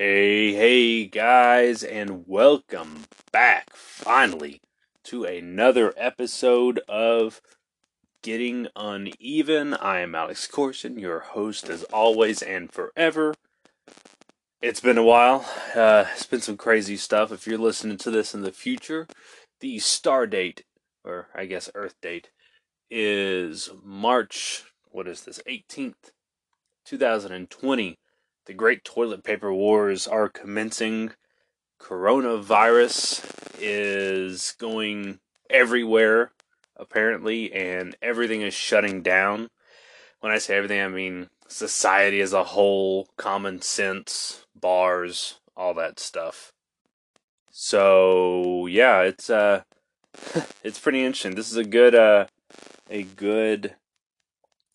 Hey, hey, guys, and welcome back finally to another episode of Getting Uneven. I am Alex Corson, your host as always and forever. It's been a while. Uh, it's been some crazy stuff. If you're listening to this in the future, the star date, or I guess Earth date, is March, what is this, 18th, 2020 the great toilet paper wars are commencing. Coronavirus is going everywhere, apparently, and everything is shutting down. When I say everything, I mean society as a whole, common sense, bars, all that stuff. So yeah, it's uh it's pretty interesting. This is a good uh a good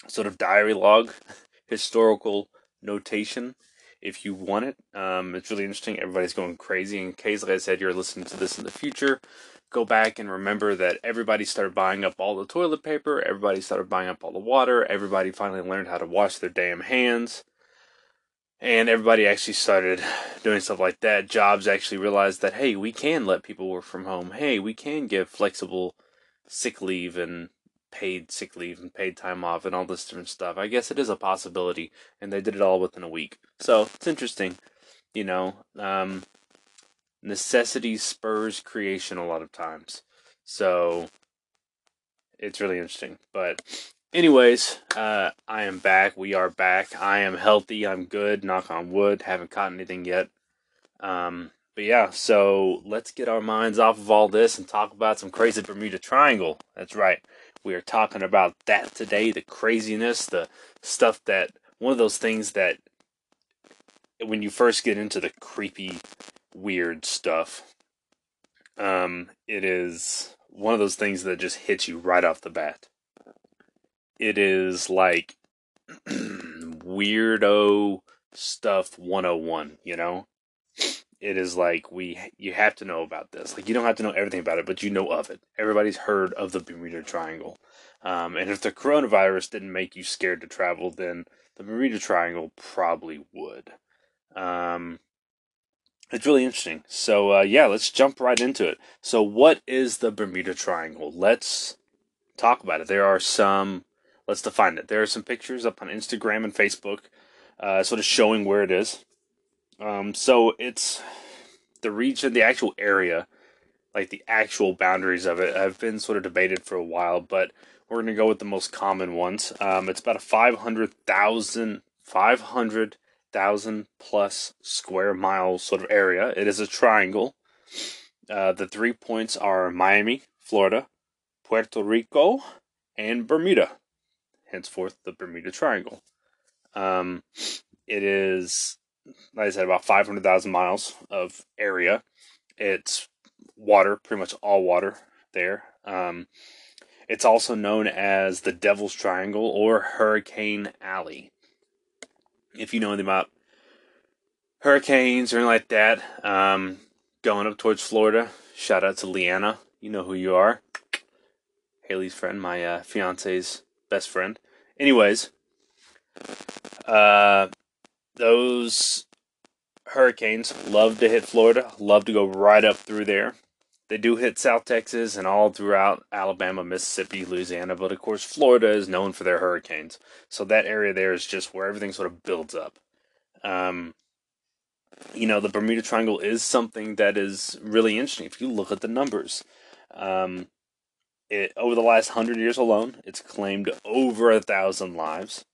sort of diary log, historical notation if you want it. Um, it's really interesting. Everybody's going crazy. In case, like I said, you're listening to this in the future, go back and remember that everybody started buying up all the toilet paper, everybody started buying up all the water, everybody finally learned how to wash their damn hands. And everybody actually started doing stuff like that. Jobs actually realized that, hey, we can let people work from home. Hey, we can give flexible sick leave and paid sick leave and paid time off and all this different stuff. I guess it is a possibility, and they did it all within a week. So it's interesting, you know. Um, necessity spurs creation a lot of times. So it's really interesting. But, anyways, uh, I am back. We are back. I am healthy. I'm good. Knock on wood. Haven't caught anything yet. Um, but yeah, so let's get our minds off of all this and talk about some crazy Bermuda Triangle. That's right. We are talking about that today the craziness, the stuff that one of those things that when you first get into the creepy, weird stuff, um, it is one of those things that just hits you right off the bat. It is like weirdo stuff 101, you know? It is like we you have to know about this. Like you don't have to know everything about it, but you know of it. Everybody's heard of the Bermuda Triangle. Um, and if the coronavirus didn't make you scared to travel, then the Bermuda Triangle probably would. Um, it's really interesting. So uh, yeah, let's jump right into it. So what is the Bermuda Triangle? Let's talk about it. There are some. Let's define it. There are some pictures up on Instagram and Facebook, uh, sort of showing where it is. Um, so it's the region, the actual area, like the actual boundaries of it, have been sort of debated for a while, but we're going to go with the most common ones. Um, it's about a 500,000 500,000 plus square mile sort of area. It is a triangle. Uh, the three points are Miami, Florida, Puerto Rico, and Bermuda. Henceforth, the Bermuda Triangle. Um, it is like I said, about 500,000 miles of area. It's water, pretty much all water there. Um, it's also known as the Devil's Triangle or Hurricane Alley. If you know anything about hurricanes or anything like that, um, going up towards Florida, shout out to Leanna. You know who you are. Haley's friend, my uh, fiance's best friend. Anyways, uh, those hurricanes love to hit Florida, love to go right up through there. They do hit South Texas and all throughout Alabama, Mississippi, Louisiana, but of course, Florida is known for their hurricanes. So that area there is just where everything sort of builds up. Um, you know, the Bermuda Triangle is something that is really interesting if you look at the numbers. Um, it, over the last hundred years alone, it's claimed over a thousand lives.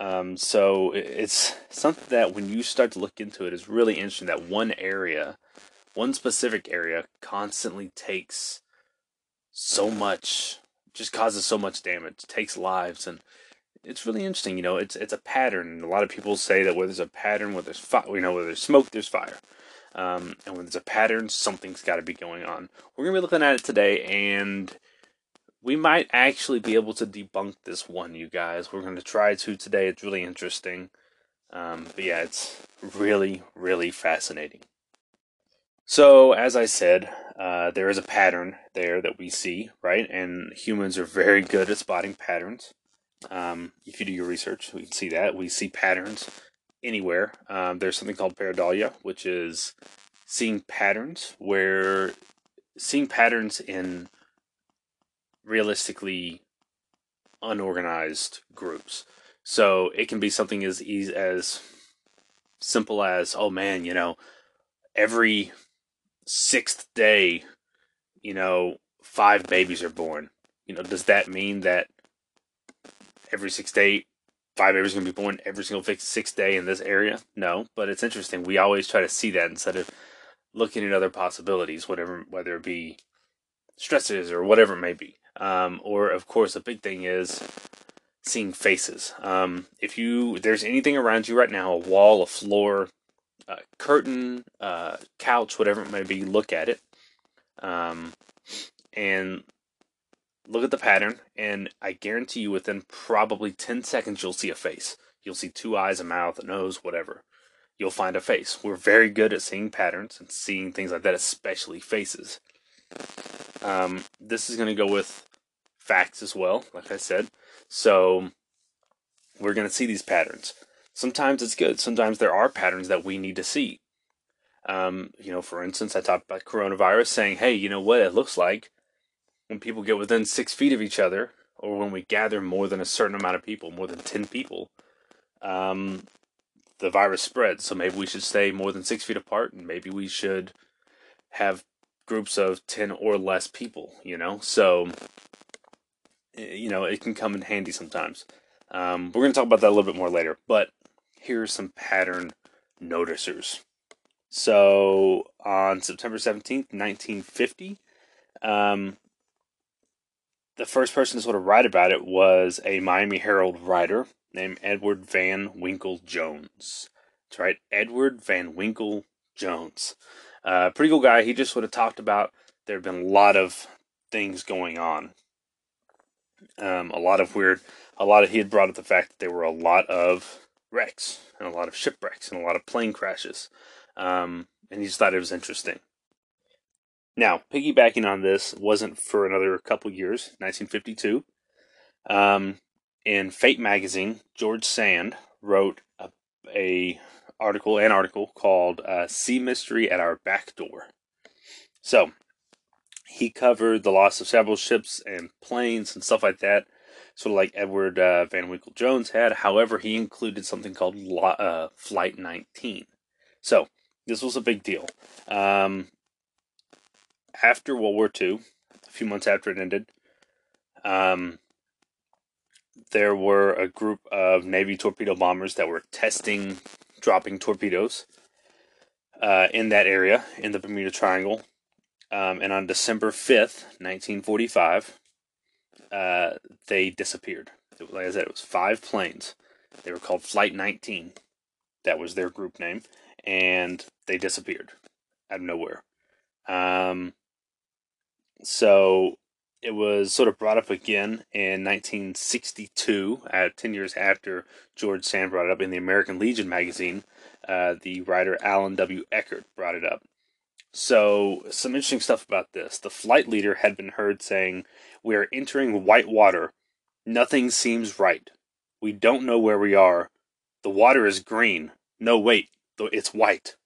Um, so it's something that when you start to look into it is really interesting that one area, one specific area, constantly takes so much, just causes so much damage, takes lives, and it's really interesting. You know, it's it's a pattern. A lot of people say that where there's a pattern, where there's fire, you know, where there's smoke, there's fire. Um, and when there's a pattern, something's got to be going on. We're gonna be looking at it today, and we might actually be able to debunk this one, you guys. We're going to try to today. It's really interesting. Um, but yeah, it's really, really fascinating. So, as I said, uh, there is a pattern there that we see, right? And humans are very good at spotting patterns. Um, if you do your research, we can see that. We see patterns anywhere. Um, there's something called pareidolia, which is seeing patterns where seeing patterns in realistically unorganized groups. So it can be something as easy as simple as, oh man, you know, every sixth day, you know, five babies are born. You know, does that mean that every sixth day, five babies are going to be born every single sixth day in this area? No, but it's interesting. We always try to see that instead of looking at other possibilities, whatever, whether it be stresses or whatever it may be. Um, or, of course, a big thing is seeing faces. Um, if you there's anything around you right now, a wall, a floor, a curtain, a couch, whatever it may be, look at it, um, and look at the pattern. And I guarantee you, within probably ten seconds, you'll see a face. You'll see two eyes, a mouth, a nose, whatever. You'll find a face. We're very good at seeing patterns and seeing things like that, especially faces. Um, this is going to go with facts as well, like I said. So we're going to see these patterns. Sometimes it's good. Sometimes there are patterns that we need to see. Um, you know, for instance, I talked about coronavirus saying, hey, you know what it looks like when people get within six feet of each other, or when we gather more than a certain amount of people, more than 10 people, um, the virus spreads. So maybe we should stay more than six feet apart, and maybe we should have groups of 10 or less people, you know? So you know, it can come in handy sometimes. Um, we're going to talk about that a little bit more later, but here are some pattern noticers. So on September 17th, 1950, um, the first person to sort of write about it was a Miami Herald writer named Edward Van Winkle Jones. That's right, Edward Van Winkle Jones. Uh, pretty cool guy. He just sort of talked about there have been a lot of things going on um, a lot of weird, a lot of he had brought up the fact that there were a lot of wrecks and a lot of shipwrecks and a lot of plane crashes, um, and he just thought it was interesting. Now, piggybacking on this wasn't for another couple years, 1952. Um, in Fate magazine, George Sand wrote a, a article, an article called uh, "Sea Mystery at Our Back Door." So, he covered the loss of several ships and planes and stuff like that, sort of like Edward uh, Van Winkle Jones had. However, he included something called uh, Flight 19. So, this was a big deal. Um, after World War II, a few months after it ended, um, there were a group of Navy torpedo bombers that were testing dropping torpedoes uh, in that area in the Bermuda Triangle um, and on December 5th, 1945, uh, they disappeared. Like I said, it was five planes. They were called Flight 19. That was their group name. And they disappeared out of nowhere. Um, so it was sort of brought up again in 1962, uh, 10 years after George Sand brought it up in the American Legion magazine. Uh, the writer Allan W. Eckert brought it up. So, some interesting stuff about this. The flight leader had been heard saying, We are entering white water. Nothing seems right. We don't know where we are. The water is green. No, wait, it's white.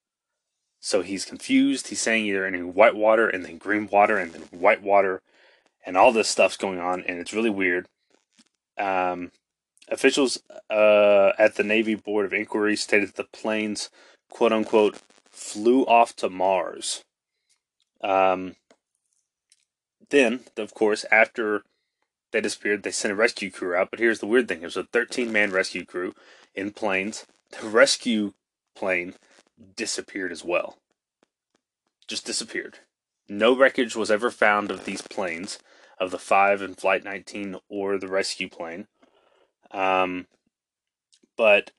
So he's confused. He's saying either in white water and then green water and then white water, and all this stuff's going on, and it's really weird. Um, officials uh, at the Navy Board of Inquiry stated that the planes, quote unquote, flew off to Mars. Um, then, of course, after they disappeared, they sent a rescue crew out. But here's the weird thing: it was a 13-man rescue crew in planes. The rescue plane disappeared as well. Just disappeared. No wreckage was ever found of these planes, of the five in Flight 19 or the rescue plane. Um, but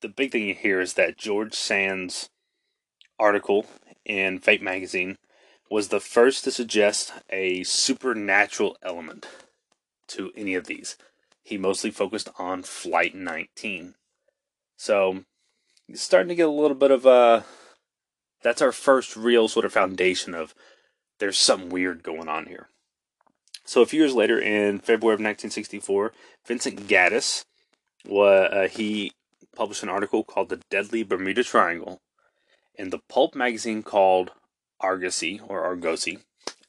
the big thing here is that George Sands article in Fate magazine was the first to suggest a supernatural element to any of these. He mostly focused on Flight 19. So, starting to get a little bit of a. That's our first real sort of foundation of there's something weird going on here. So, a few years later, in February of 1964, Vincent Gaddis, uh, he published an article called The Deadly Bermuda Triangle in the pulp magazine called Argosy or Argosy,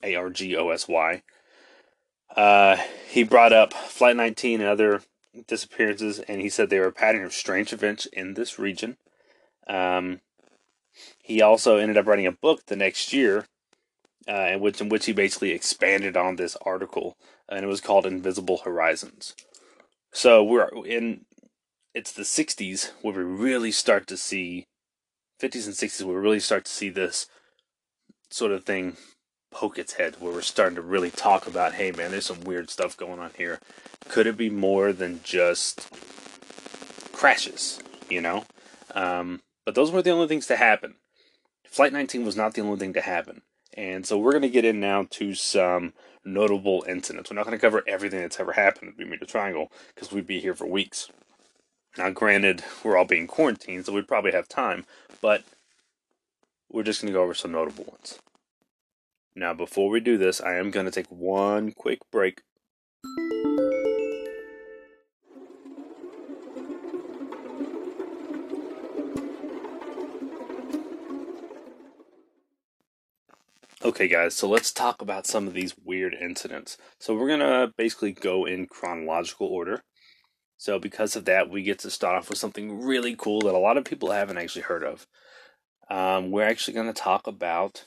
A R G O S Y. Uh, he brought up Flight 19 and other disappearances, and he said they were a pattern of strange events in this region. Um, he also ended up writing a book the next year, uh, in which in which he basically expanded on this article, and it was called Invisible Horizons. So we're in it's the 60s where we really start to see 50s and 60s we really start to see this sort of thing poke its head where we're starting to really talk about hey man there's some weird stuff going on here. Could it be more than just crashes you know? Um, but those weren't the only things to happen. Flight 19 was not the only thing to happen. And so we're going to get in now to some notable incidents. We're not going to cover everything that's ever happened at bermuda triangle because we'd be here for weeks now granted we're all being quarantined so we'd probably have time but we're just going to go over some notable ones now, before we do this, I am going to take one quick break. Okay, guys, so let's talk about some of these weird incidents. So, we're going to basically go in chronological order. So, because of that, we get to start off with something really cool that a lot of people haven't actually heard of. Um, we're actually going to talk about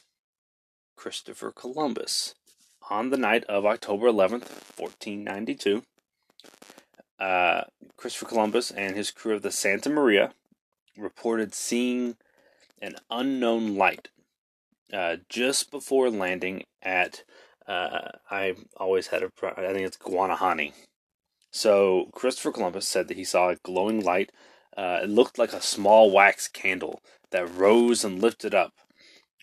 Christopher Columbus. On the night of October 11th, 1492, uh, Christopher Columbus and his crew of the Santa Maria reported seeing an unknown light uh, just before landing at, uh, I always had a, I think it's Guanahani. So Christopher Columbus said that he saw a glowing light. Uh, it looked like a small wax candle that rose and lifted up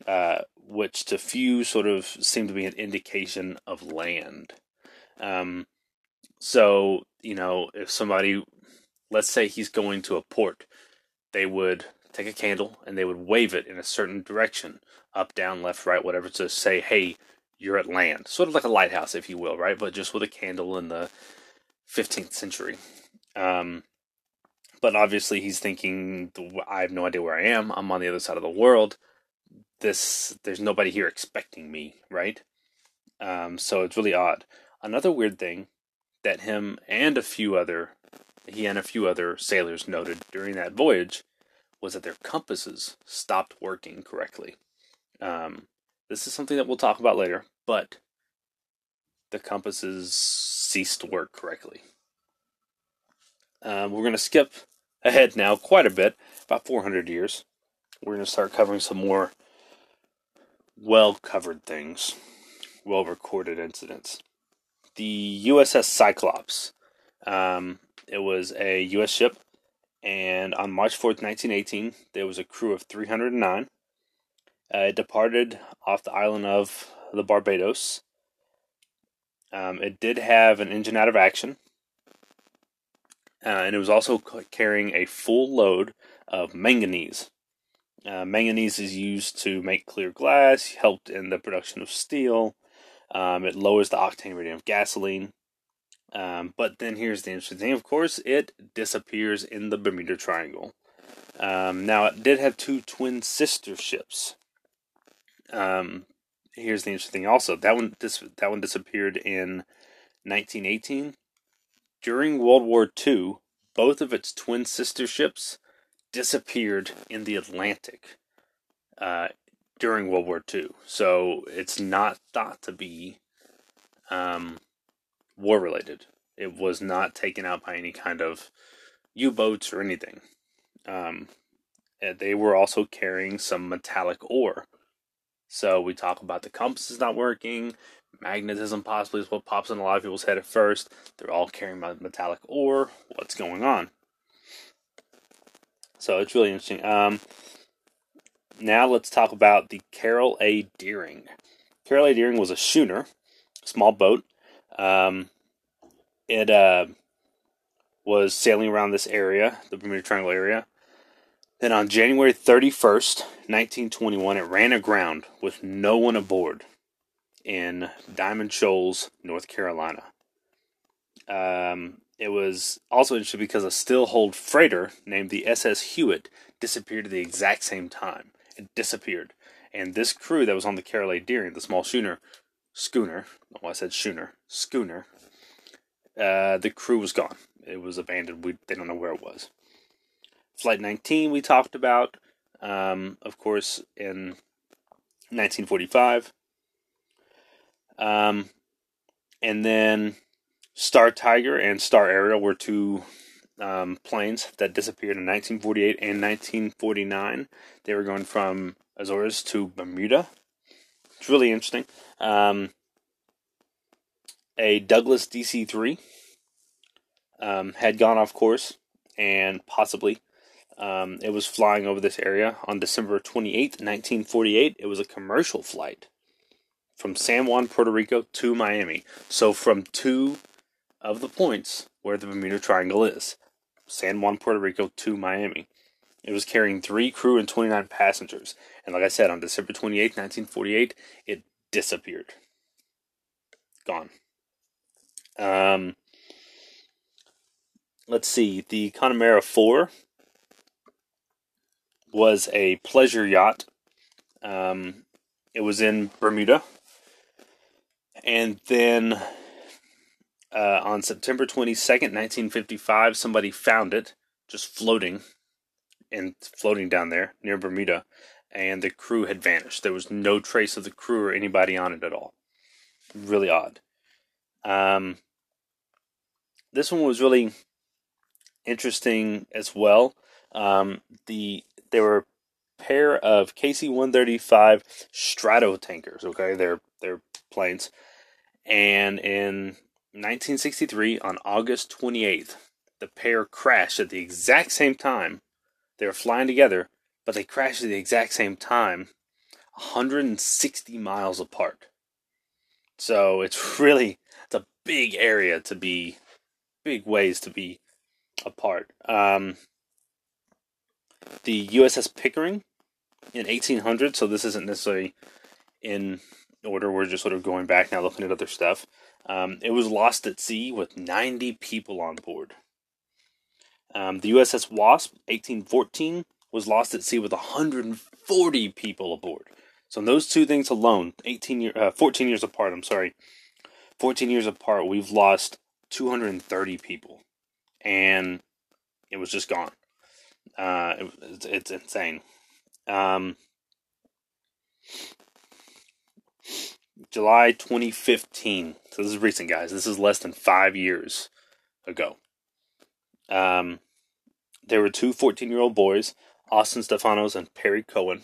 uh, which to few sort of seemed to be an indication of land. Um, so, you know, if somebody, let's say he's going to a port, they would take a candle and they would wave it in a certain direction up, down, left, right, whatever to say, hey, you're at land. Sort of like a lighthouse, if you will, right? But just with a candle and the 15th century. Um, but obviously, he's thinking, I have no idea where I am. I'm on the other side of the world this there's nobody here expecting me, right? Um, so it's really odd. Another weird thing that him and a few other he and a few other sailors noted during that voyage was that their compasses stopped working correctly. Um, this is something that we'll talk about later, but the compasses ceased to work correctly. Um, we're going to skip ahead now quite a bit, about 400 years. We're going to start covering some more well covered things, well recorded incidents. The USS Cyclops. Um, it was a U.S. ship, and on March 4th, 1918, there was a crew of 309. Uh, it departed off the island of the Barbados. Um, it did have an engine out of action, uh, and it was also carrying a full load of manganese. Uh, manganese is used to make clear glass, helped in the production of steel. Um, it lowers the octane rating of gasoline. Um, but then here's the interesting thing of course, it disappears in the Bermuda Triangle. Um, now, it did have two twin sister ships. Um, here's the interesting thing also that one, dis- that one disappeared in 1918. During World War II, both of its twin sister ships disappeared in the Atlantic uh, during World War II. So it's not thought to be um, war related. It was not taken out by any kind of U boats or anything. Um, they were also carrying some metallic ore. So we talk about the compass is not working. Magnetism possibly is what pops in a lot of people's head at first. They're all carrying metallic ore. What's going on? So it's really interesting. Um, now let's talk about the Carol A. Deering. Carol A. Deering was a schooner, small boat. Um, it uh, was sailing around this area, the Bermuda Triangle area. Then on January 31st, 1921, it ran aground with no one aboard in Diamond Shoals, North Carolina. Um, it was also interesting because a still hold freighter named the SS Hewitt disappeared at the exact same time. It disappeared. And this crew that was on the Caroline Deering, the small schooner, schooner, oh, I said schooner, schooner, uh, the crew was gone. It was abandoned. We, they don't know where it was. Flight 19 we talked about, um, of course, in 1945. Um, and then Star Tiger and Star Ariel were two um, planes that disappeared in 1948 and 1949. They were going from Azores to Bermuda. It's really interesting. Um, a Douglas DC 3 um, had gone off course and possibly um, it was flying over this area on December 28th, 1948. It was a commercial flight from San Juan, Puerto Rico to Miami. So from two of the points where the Bermuda Triangle is San Juan, Puerto Rico to Miami. It was carrying three crew and 29 passengers. And like I said, on December 28, 1948, it disappeared. Gone. Um, let's see. The Connemara 4 was a pleasure yacht. Um, it was in Bermuda. And then uh, on September 22nd, 1955, somebody found it just floating and floating down there near Bermuda, and the crew had vanished. There was no trace of the crew or anybody on it at all. Really odd. Um, this one was really interesting as well. Um, the there were a pair of KC-135 Stratotankers. Okay, they're they're planes, and in 1963, on August 28th, the pair crashed at the exact same time. They were flying together, but they crashed at the exact same time, 160 miles apart. So it's really it's a big area to be, big ways to be apart. Um, the USS Pickering in 1800, so this isn't necessarily in order. We're just sort of going back now, looking at other stuff. Um, it was lost at sea with 90 people on board. Um, the USS Wasp, 1814, was lost at sea with 140 people aboard. So in those two things alone, 18 year, uh, 14 years apart, I'm sorry, 14 years apart, we've lost 230 people, and it was just gone. Uh, it, it's, insane. Um, July 2015. So this is recent, guys. This is less than five years ago. Um, there were two 14 year old boys, Austin Stefanos and Perry Cohen.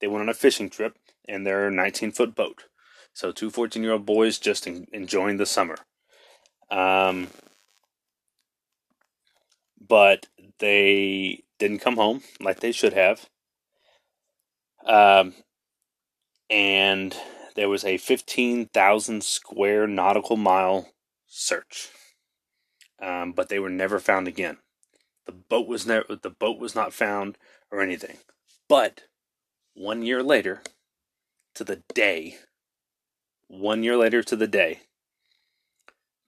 They went on a fishing trip in their 19 foot boat. So, two 14 year old boys just in, enjoying the summer. Um, but they didn't come home like they should have. Um, and there was a 15,000 square nautical mile search, um, but they were never found again. The boat was never the boat was not found or anything. But one year later, to the day, one year later to the day,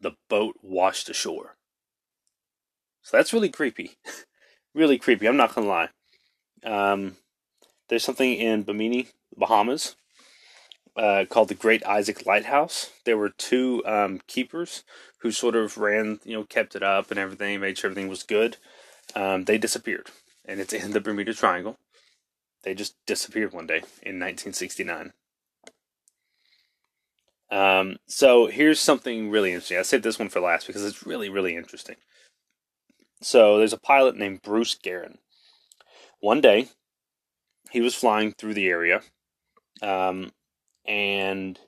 the boat washed ashore. So that's really creepy, really creepy. I'm not gonna lie. Um, there's something in Bimini, Bahamas, uh, called the Great Isaac Lighthouse. There were two um, keepers who sort of ran, you know, kept it up and everything, made sure everything was good. Um, they disappeared, and it's in the Bermuda Triangle. They just disappeared one day in 1969. Um, so here's something really interesting. I saved this one for last because it's really, really interesting. So there's a pilot named Bruce Gernon. One day, he was flying through the area, um, and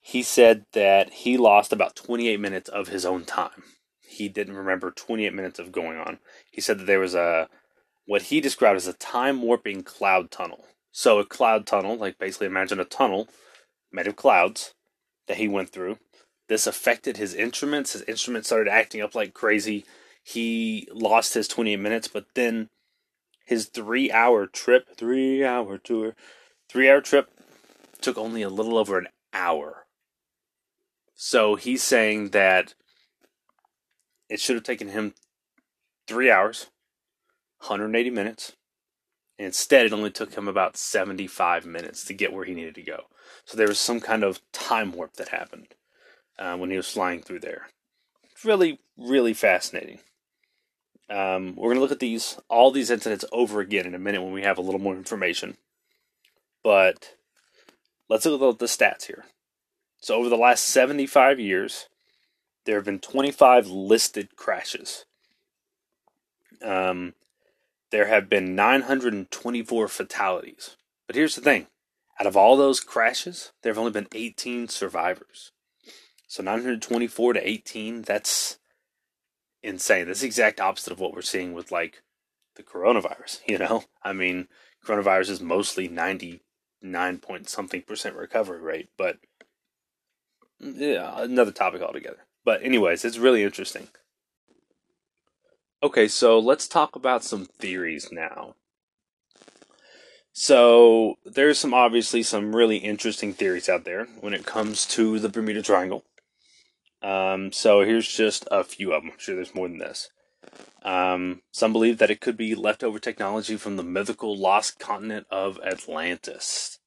he said that he lost about 28 minutes of his own time. He didn't remember 28 minutes of going on. He said that there was a what he described as a time warping cloud tunnel. So a cloud tunnel, like basically imagine a tunnel made of clouds that he went through. This affected his instruments. His instruments started acting up like crazy. He lost his 28 minutes, but then his three hour trip, three hour tour, three hour trip took only a little over an hour. So he's saying that it should have taken him three hours, 180 minutes. Instead, it only took him about 75 minutes to get where he needed to go. So there was some kind of time warp that happened uh, when he was flying through there. Really, really fascinating. Um, we're going to look at these, all these incidents over again in a minute when we have a little more information. But let's look at the stats here. So, over the last 75 years, there have been 25 listed crashes. Um, there have been 924 fatalities. But here's the thing out of all those crashes, there have only been 18 survivors. So 924 to 18, that's insane. That's the exact opposite of what we're seeing with like the coronavirus, you know? I mean, coronavirus is mostly 99 point something percent recovery rate, but yeah, another topic altogether. But anyways, it's really interesting. Okay, so let's talk about some theories now. So there's some obviously some really interesting theories out there when it comes to the Bermuda Triangle. Um, so here's just a few of them. I'm sure there's more than this. Um, some believe that it could be leftover technology from the mythical lost continent of Atlantis.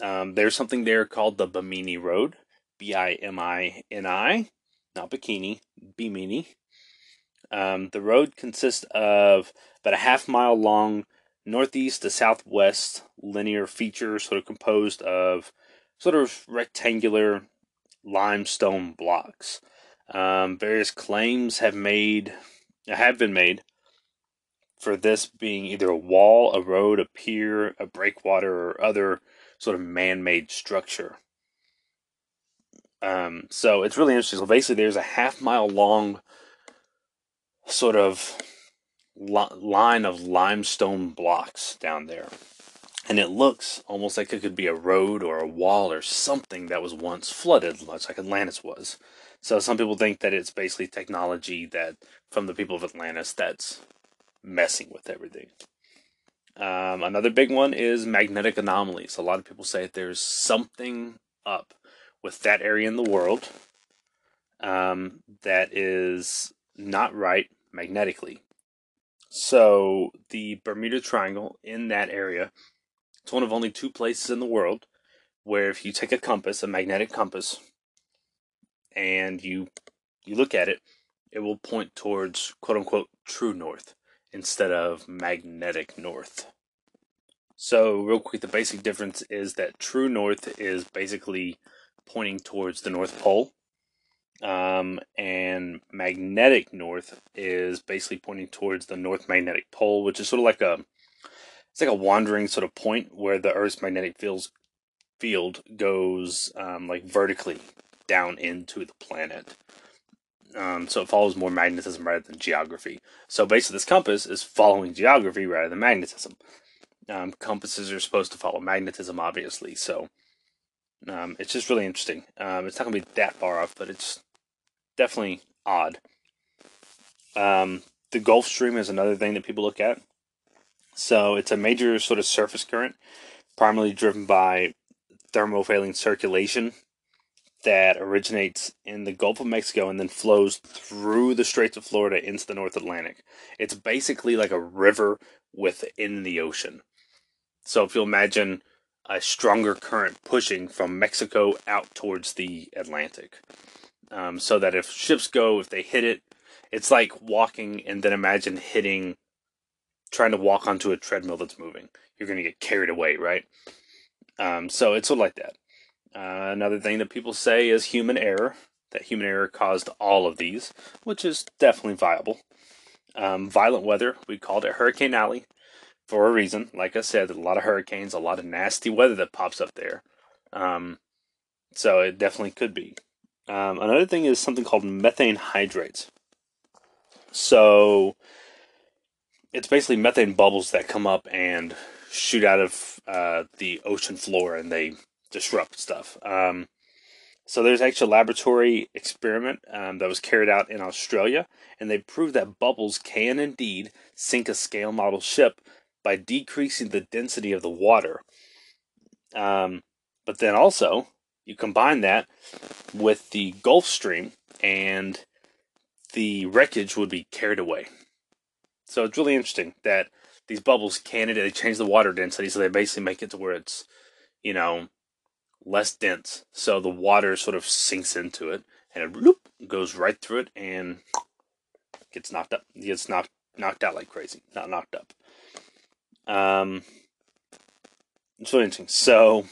Um, there's something there called the Bimini Road, B I M I N I, not bikini, Bimini. Um, the road consists of about a half mile long northeast to southwest linear feature, sort of composed of sort of rectangular limestone blocks. Um, various claims have made have been made for this being either a wall, a road, a pier, a breakwater, or other sort of man-made structure. Um, so it's really interesting. So basically, there's a half mile long sort of line of limestone blocks down there. And it looks almost like it could be a road or a wall or something that was once flooded, much like Atlantis was. So some people think that it's basically technology that from the people of Atlantis that's messing with everything. Um, another big one is magnetic anomalies. A lot of people say there's something up with that area in the world um, that is not right magnetically. So the Bermuda Triangle in that area, it's one of only two places in the world where if you take a compass, a magnetic compass, and you you look at it, it will point towards quote unquote true north instead of magnetic north. So, real quick, the basic difference is that true north is basically pointing towards the North Pole, um, and magnetic north is basically pointing towards the North Magnetic Pole, which is sort of like a it's like a wandering sort of point where the Earth's magnetic field field goes um, like vertically down into the planet. Um, so it follows more magnetism rather than geography. So basically, this compass is following geography rather than magnetism. Um, compasses are supposed to follow magnetism, obviously. So um, it's just really interesting. Um, it's not going to be that far off, but it's definitely odd. Um, the Gulf Stream is another thing that people look at. So it's a major sort of surface current, primarily driven by thermohaline circulation that originates in the Gulf of Mexico and then flows through the Straits of Florida into the North Atlantic. It's basically like a river within the ocean. So if you'll imagine a stronger current pushing from Mexico out towards the Atlantic. Um, so that if ships go, if they hit it, it's like walking and then imagine hitting, trying to walk onto a treadmill that's moving. You're going to get carried away, right? Um, so it's sort of like that. Uh, another thing that people say is human error, that human error caused all of these, which is definitely viable. Um, violent weather, we called it Hurricane Alley for a reason. Like I said, a lot of hurricanes, a lot of nasty weather that pops up there. Um, so it definitely could be. Um, another thing is something called methane hydrates. So it's basically methane bubbles that come up and shoot out of uh, the ocean floor and they disrupt stuff. Um, so there's actually a laboratory experiment um, that was carried out in Australia, and they proved that bubbles can indeed sink a scale model ship by decreasing the density of the water. Um, but then also, you combine that with the Gulf Stream, and the wreckage would be carried away. So it's really interesting that these bubbles can it they change the water density, so they basically make it to where it's, you know, less dense. So the water sort of sinks into it and it bloop, goes right through it and gets knocked up. Gets knocked knocked out like crazy. Not knocked up. Um, it's really interesting. So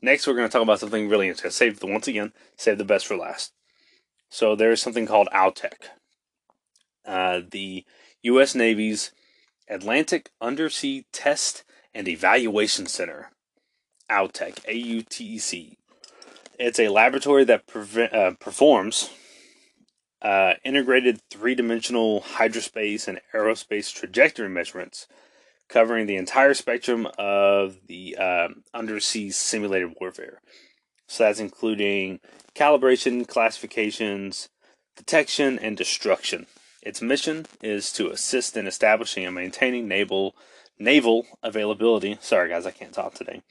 next we're going to talk about something really interesting. Save the once again, save the best for last. So there's something called AUTEC, uh, the U.S. Navy's Atlantic Undersea Test and Evaluation Center. AUTEC, A U T E C. It's a laboratory that uh, performs uh, integrated three dimensional hydrospace and aerospace trajectory measurements covering the entire spectrum of the um, undersea simulated warfare. So that's including calibration, classifications, detection, and destruction. Its mission is to assist in establishing and maintaining naval naval availability. Sorry, guys, I can't talk today.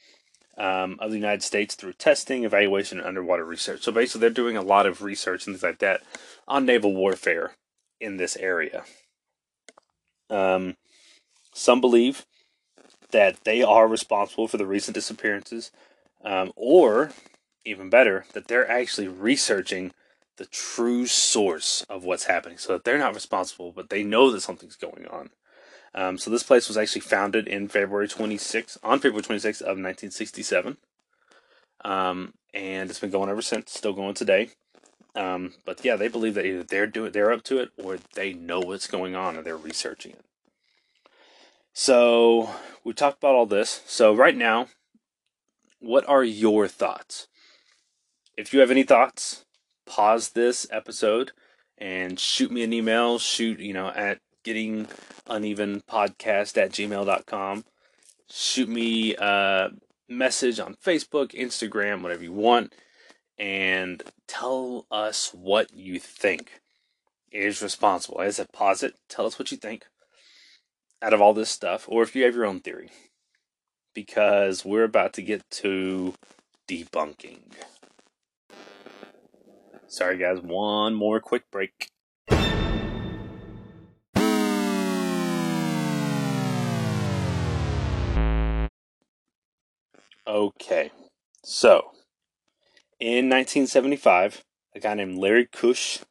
Um, of the United States through testing, evaluation, and underwater research. So basically, they're doing a lot of research and things like that on naval warfare in this area. Um, some believe that they are responsible for the recent disappearances, um, or even better, that they're actually researching the true source of what's happening so that they're not responsible, but they know that something's going on. Um, so this place was actually founded in February 26, on February 26th of 1967. Um, and it's been going ever since, still going today. Um, but yeah, they believe that either they're doing, they're up to it, or they know what's going on and they're researching it. So we talked about all this. So right now, what are your thoughts? If you have any thoughts, pause this episode and shoot me an email. Shoot, you know, at getting uneven podcast at gmail.com. Shoot me a message on Facebook, Instagram, whatever you want, and tell us what you think is responsible. As I pause it, tell us what you think out of all this stuff, or if you have your own theory, because we're about to get to debunking. Sorry, guys, one more quick break. Okay, so in 1975, a guy named Larry Kusche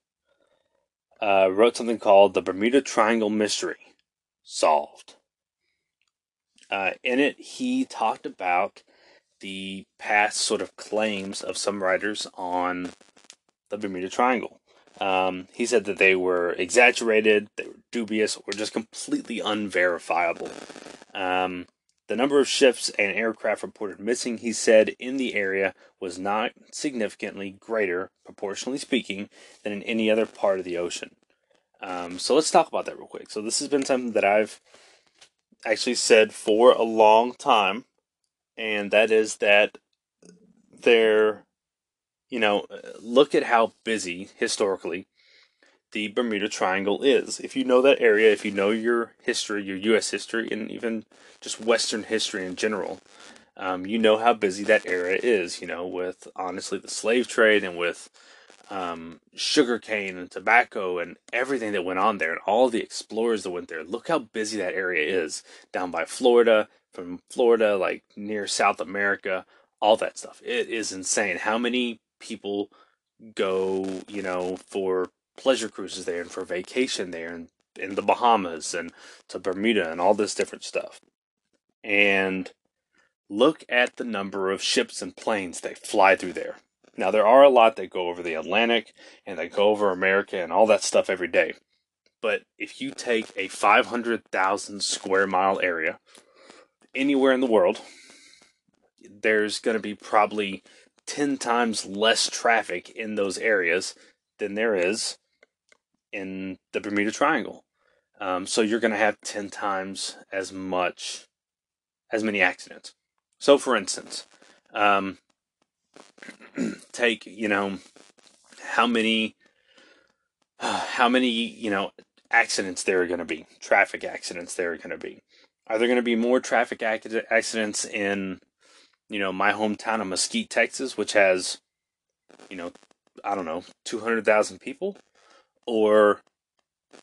uh, wrote something called the Bermuda Triangle Mystery solved. Uh, in it, he talked about the past sort of claims of some writers on the Bermuda Triangle. Um, he said that they were exaggerated, they were dubious, or just completely unverifiable. Um, the number of ships and aircraft reported missing, he said, in the area was not significantly greater, proportionally speaking, than in any other part of the ocean. Um, so let's talk about that real quick. So this has been something that I've actually said for a long time, and that is that there, you know, look at how busy historically the Bermuda Triangle is. If you know that area, if you know your history, your U.S. history, and even just Western history in general, um, you know how busy that area is. You know, with honestly the slave trade and with um, sugarcane and tobacco and everything that went on there, and all the explorers that went there. Look how busy that area is down by Florida, from Florida, like near South America, all that stuff. It is insane how many people go, you know, for pleasure cruises there and for vacation there and in the Bahamas and to Bermuda and all this different stuff. And look at the number of ships and planes that fly through there. Now, there are a lot that go over the Atlantic and that go over America and all that stuff every day. But if you take a 500,000 square mile area anywhere in the world, there's going to be probably 10 times less traffic in those areas than there is in the Bermuda Triangle. Um, so you're going to have 10 times as much, as many accidents. So, for instance, um, take you know how many uh, how many you know accidents there are going to be traffic accidents there are going to be are there going to be more traffic accidents in you know my hometown of mesquite texas which has you know i don't know 200000 people or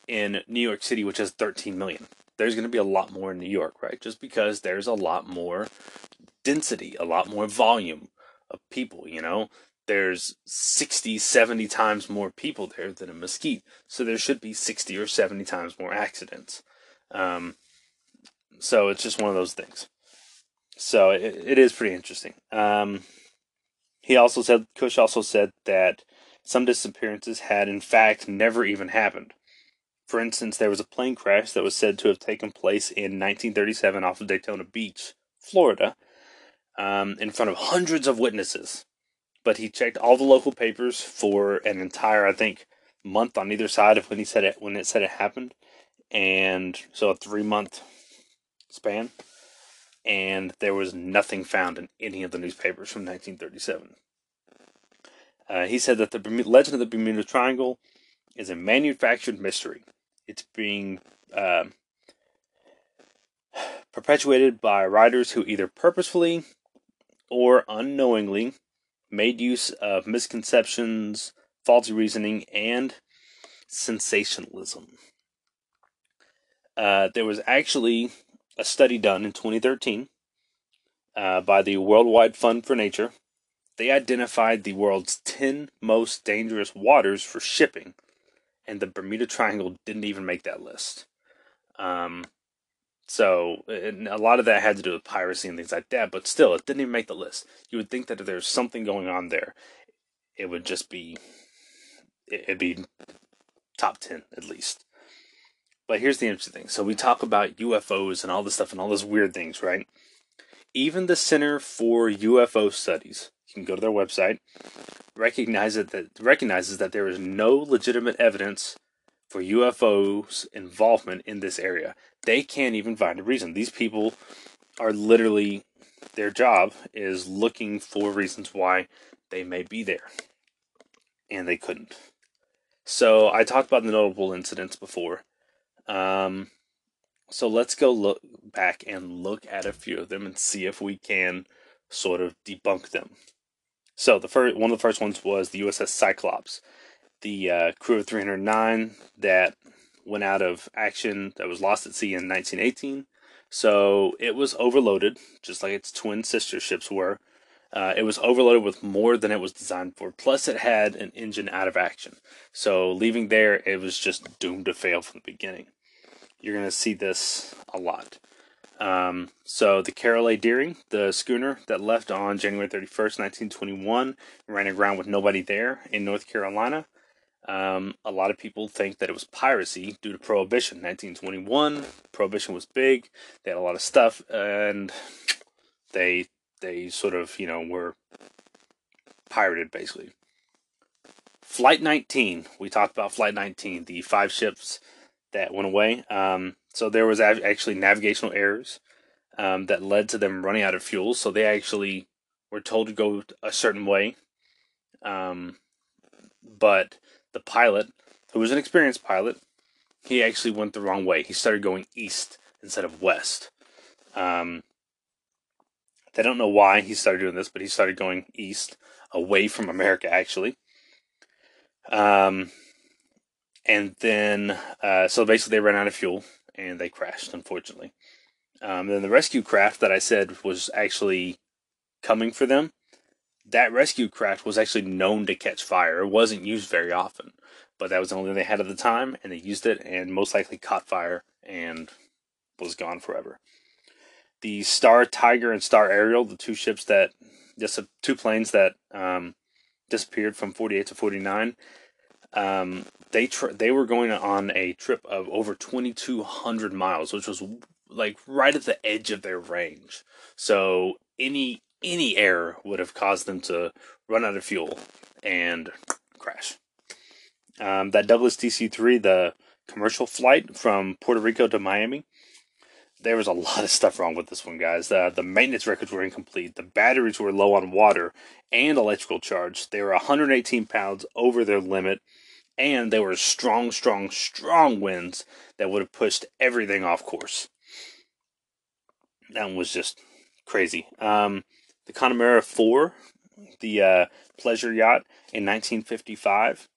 in New York City, which has 13 million. There's going to be a lot more in New York, right? Just because there's a lot more density, a lot more volume of people, you know? There's 60, 70 times more people there than in Mesquite. So there should be 60 or 70 times more accidents. Um, so it's just one of those things. So it, it is pretty interesting. Um, he also said, Kusche also said that some disappearances had in fact never even happened. For instance, there was a plane crash that was said to have taken place in 1937 off of Daytona Beach, Florida, um, in front of hundreds of witnesses. But he checked all the local papers for an entire, I think, month on either side of when he said it when it said it happened, and so a three month span, and there was nothing found in any of the newspapers from 1937. Uh, he said that the legend of the Bermuda Triangle is a manufactured mystery. It's being uh, perpetuated by writers who either purposefully or unknowingly made use of misconceptions, faulty reasoning, and sensationalism. Uh, there was actually a study done in 2013 uh, by the Worldwide Fund for Nature. They identified the world's 10 most dangerous waters for shipping, and the Bermuda Triangle didn't even make that list. Um, so a lot of that had to do with piracy and things like that, but still, it didn't even make the list. You would think that if there's something going on there, it would just be, it'd be top 10 at least. But here's the interesting thing. So we talk about UFOs and all this stuff and all those weird things, right? Even the Center for UFO Studies, you can go to their website, recognizes that recognizes that there is no legitimate evidence for UFOs involvement in this area. They can't even find a reason. These people are literally their job is looking for reasons why they may be there. And they couldn't. So I talked about the notable incidents before. Um, so let's go look back and look at a few of them and see if we can sort of debunk them. So the first one of the first ones was the USS Cyclops, the uh, crew of 309 that went out of action that was lost at sea in 1918. So it was overloaded, just like its twin sister ships were. Uh, it was overloaded with more than it was designed for. Plus, it had an engine out of action. So leaving there, it was just doomed to fail from the beginning. You're going to see this a lot. Um, so the Carroll A. Deering, the schooner that left on January 31st, 1921, ran aground with nobody there in North Carolina. Um, a lot of people think that it was piracy due to Prohibition. 1921, Prohibition was big. They had a lot of stuff, and they they sort of you know were pirated basically. Flight 19, we talked about Flight 19, the five ships that went away. Um, so there was actually navigational errors um, that led to them running out of fuel. So they actually were told to go a certain way. Um, but the pilot, who was an experienced pilot, he actually went the wrong way. He started going east instead of west. Um, they don't know why he started doing this, but he started going east, away from America, actually. Um, and then uh, so basically they ran out of fuel and they crashed, unfortunately. Um, then the rescue craft that I said was actually coming for them. That rescue craft was actually known to catch fire. It wasn't used very often, but that was the only thing they had at the time, and they used it and most likely caught fire and was gone forever. The Star Tiger and Star Ariel, the two ships that just two planes that um, disappeared from 48 to 49, um, they tr- they were going on a trip of over 2200 miles which was like right at the edge of their range. So any any error would have caused them to run out of fuel and crash. Um, that douglas dc-3 the commercial flight from puerto rico to miami there was a lot of stuff wrong with this one guys. The, the maintenance records were incomplete the batteries were low on water and electrical charge. They were 118 pounds over their limit and there were strong, strong, strong winds that would have pushed everything off course. That was just crazy. Um, the Connemara 4, the uh, pleasure yacht in 1955,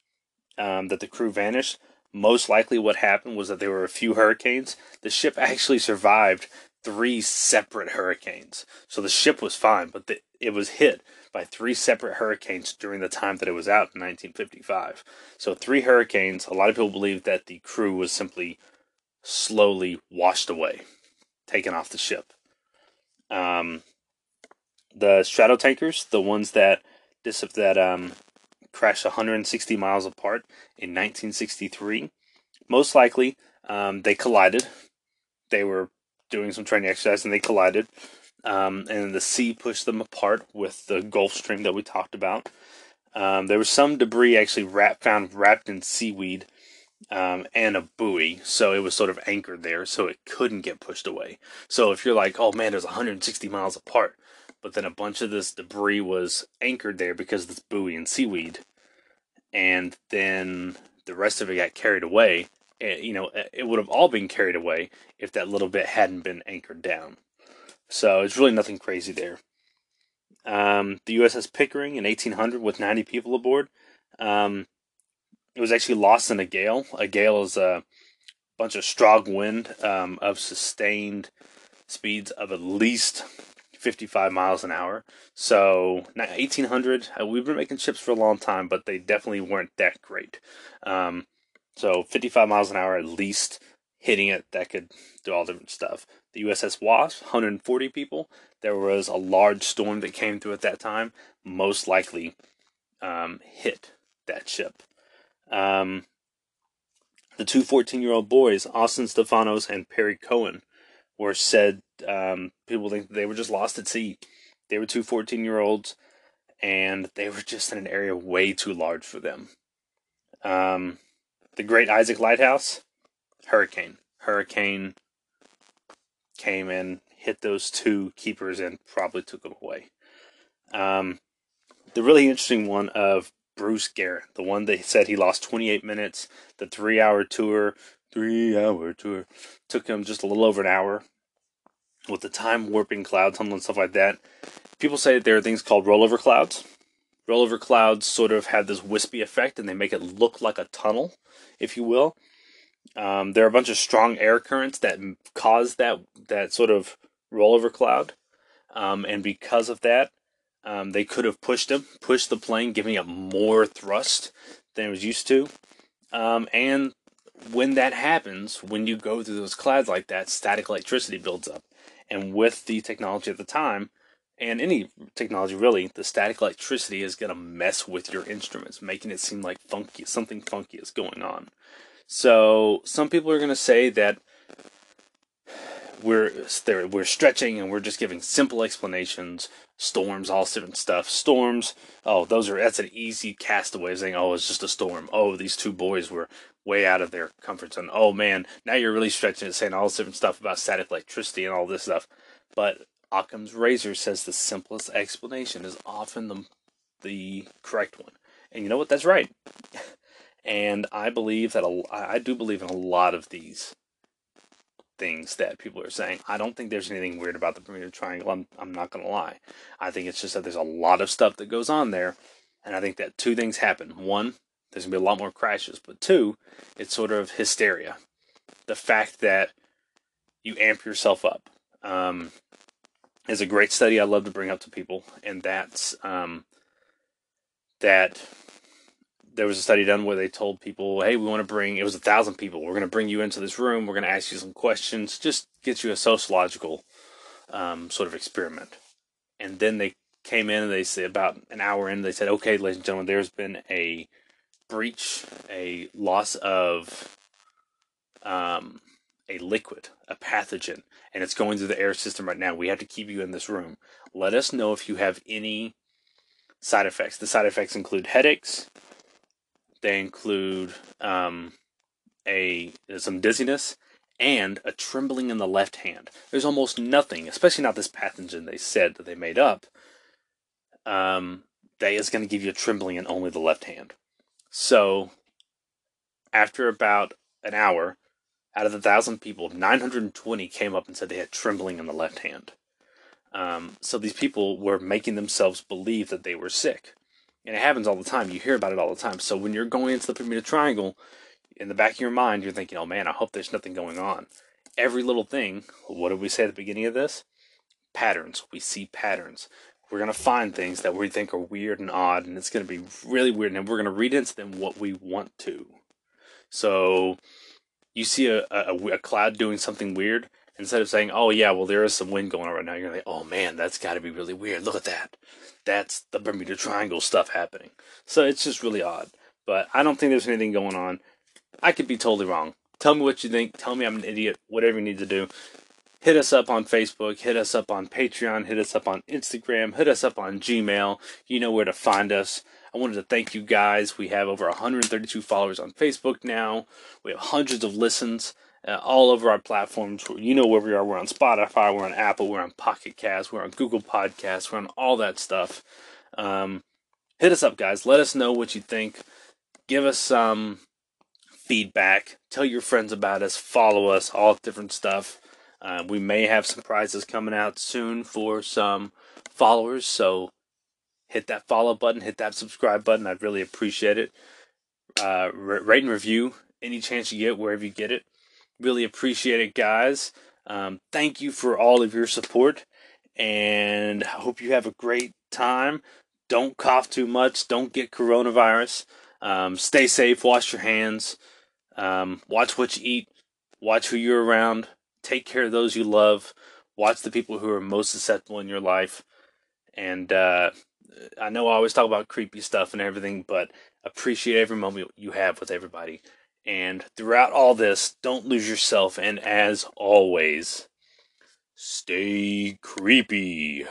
um, that the crew vanished. Most likely, what happened was that there were a few hurricanes. The ship actually survived three separate hurricanes. So the ship was fine, but the, it was hit by three separate hurricanes during the time that it was out in 1955. So three hurricanes. A lot of people believe that the crew was simply slowly washed away, taken off the ship. Um, the Stratotankers, the ones that that um, crashed 160 miles apart in 1963, most likely um, they collided. They were doing some training exercise and they collided. Um, and the sea pushed them apart with the Gulf Stream that we talked about. Um, there was some debris actually found wrapped in seaweed um, and a buoy, so it was sort of anchored there, so it couldn't get pushed away. So if you're like, oh man, there's 160 miles apart, but then a bunch of this debris was anchored there because this buoy and seaweed, and then the rest of it got carried away. It, eh, you know, eh, it would have all been carried away if that little bit hadn't been anchored down. So it's really nothing crazy there. Um, the USS Pickering in 1800 with 90 people aboard. Um, it was actually lost in a gale. A gale is a bunch of strong wind um, of sustained speeds of at least 55 miles an hour. So 1800, uh, we've been making ships for a long time, but they definitely weren't that great. Um, so 55 miles an hour at least hitting it that could do all different stuff. The USS Wasp, 140 people. There was a large storm that came through at that time, most likely um, hit that ship. Um, the two 14 year old boys, Austin Stephanos and Perry Cohen, were said um, people think they were just lost at sea. They were two 14 year olds, and they were just in an area way too large for them. Um, the Great Isaac Lighthouse, hurricane. Hurricane came in, hit those two keepers, and probably took them away. Um, the really interesting one of Bruce Gernon, the one that said he lost 28 minutes, the three hour tour, three hour tour, took him just a little over an hour with the time warping cloud tunnel and stuff like that. People say that there are things called rollover clouds. Rollover clouds sort of have this wispy effect and they make it look like a tunnel, if you will. Um, there are a bunch of strong air currents that cause that that sort of rollover cloud, um, and because of that, um, they could have pushed him, pushed the plane, giving it more thrust than it was used to. Um, and when that happens, when you go through those clouds like that, static electricity builds up. And with the technology at the time, and any technology really, the static electricity is going to mess with your instruments, making it seem like funky, something funky is going on. So some people are going to say that we're we're stretching and we're just giving simple explanations. Storms, all different stuff. Storms. Oh, those are that's an easy castaway saying. Oh, it's just a storm. Oh, these two boys were way out of their comfort zone. Oh man, now you're really stretching it, saying all this different stuff about static electricity and all this stuff. But Occam's razor says the simplest explanation is often the the correct one, and you know what? That's right. and I believe that a, I do believe in a lot of these things that people are saying. I don't think there's anything weird about the Bermuda Triangle. I'm, I'm not going to lie. I think it's just that there's a lot of stuff that goes on there. And I think that two things happen. One, there's going to be a lot more crashes. But two, it's sort of hysteria. The fact that you amp yourself up um, is a great study I love to bring up to people. And that's um, that there was a study done where they told people, "Hey, we want to bring it was a thousand people. We're going to bring you into this room. We're going to ask you some questions. Just get you a sociological um, sort of experiment." And then they came in and they said about an hour in, they said, "Okay, ladies and gentlemen, there's been a breach, a loss of um, a liquid, a pathogen, and it's going through the air system right now. We have to keep you in this room. Let us know if you have any." Side effects. The side effects include headaches, they include um, a some dizziness and a trembling in the left hand. There's almost nothing, especially not this pathogen they said that they made up, um, that is going to give you a trembling in only the left hand. So, after about an hour, out of the thousand people, 920 came up and said they had trembling in the left hand. Um, so these people were making themselves believe that they were sick. And it happens all the time. You hear about it all the time. So when you're going into the Bermuda Triangle, in the back of your mind, you're thinking, oh man, I hope there's nothing going on. Every little thing, what did we say at the beginning of this? Patterns. We see patterns. We're going to find things that we think are weird and odd, and it's going to be really weird, and we're going to read into them what we want to. So you see a, a, a cloud doing something weird, instead of saying, "Oh yeah, well there is some wind going on right now," you're like, "Oh man, that's got to be really weird. Look at that. That's the Bermuda Triangle stuff happening." So it's just really odd. But I don't think there's anything going on. I could be totally wrong. Tell me what you think. Tell me I'm an idiot. Whatever you need to do. Hit us up on Facebook. Hit us up on Patreon. Hit us up on Instagram. Hit us up on Gmail. You know where to find us. I wanted to thank you guys. We have over 132 followers on Facebook now. We have hundreds of listens uh, all over our platforms. You know where we are. We're on Spotify, we're on Apple, we're on Pocket Cast, we're on Google Podcasts, we're on all that stuff. Um, hit us up, guys. Let us know what you think. Give us some feedback. Tell your friends about us. Follow us. All different stuff. Uh, we may have some prizes coming out soon for some followers. So hit that follow button, hit that subscribe button. I'd really appreciate it. Uh, rate and review any chance you get wherever you get it. Really appreciate it, guys. Um, thank you for all of your support, and I hope you have a great time. Don't cough too much. Don't get coronavirus. Um, stay safe. Wash your hands. Um, watch what you eat. Watch who you're around. Take care of those you love. Watch the people who are most susceptible in your life. And uh, I know I always talk about creepy stuff and everything, but appreciate every moment you have with everybody. And throughout all this, don't lose yourself. And as always, stay creepy.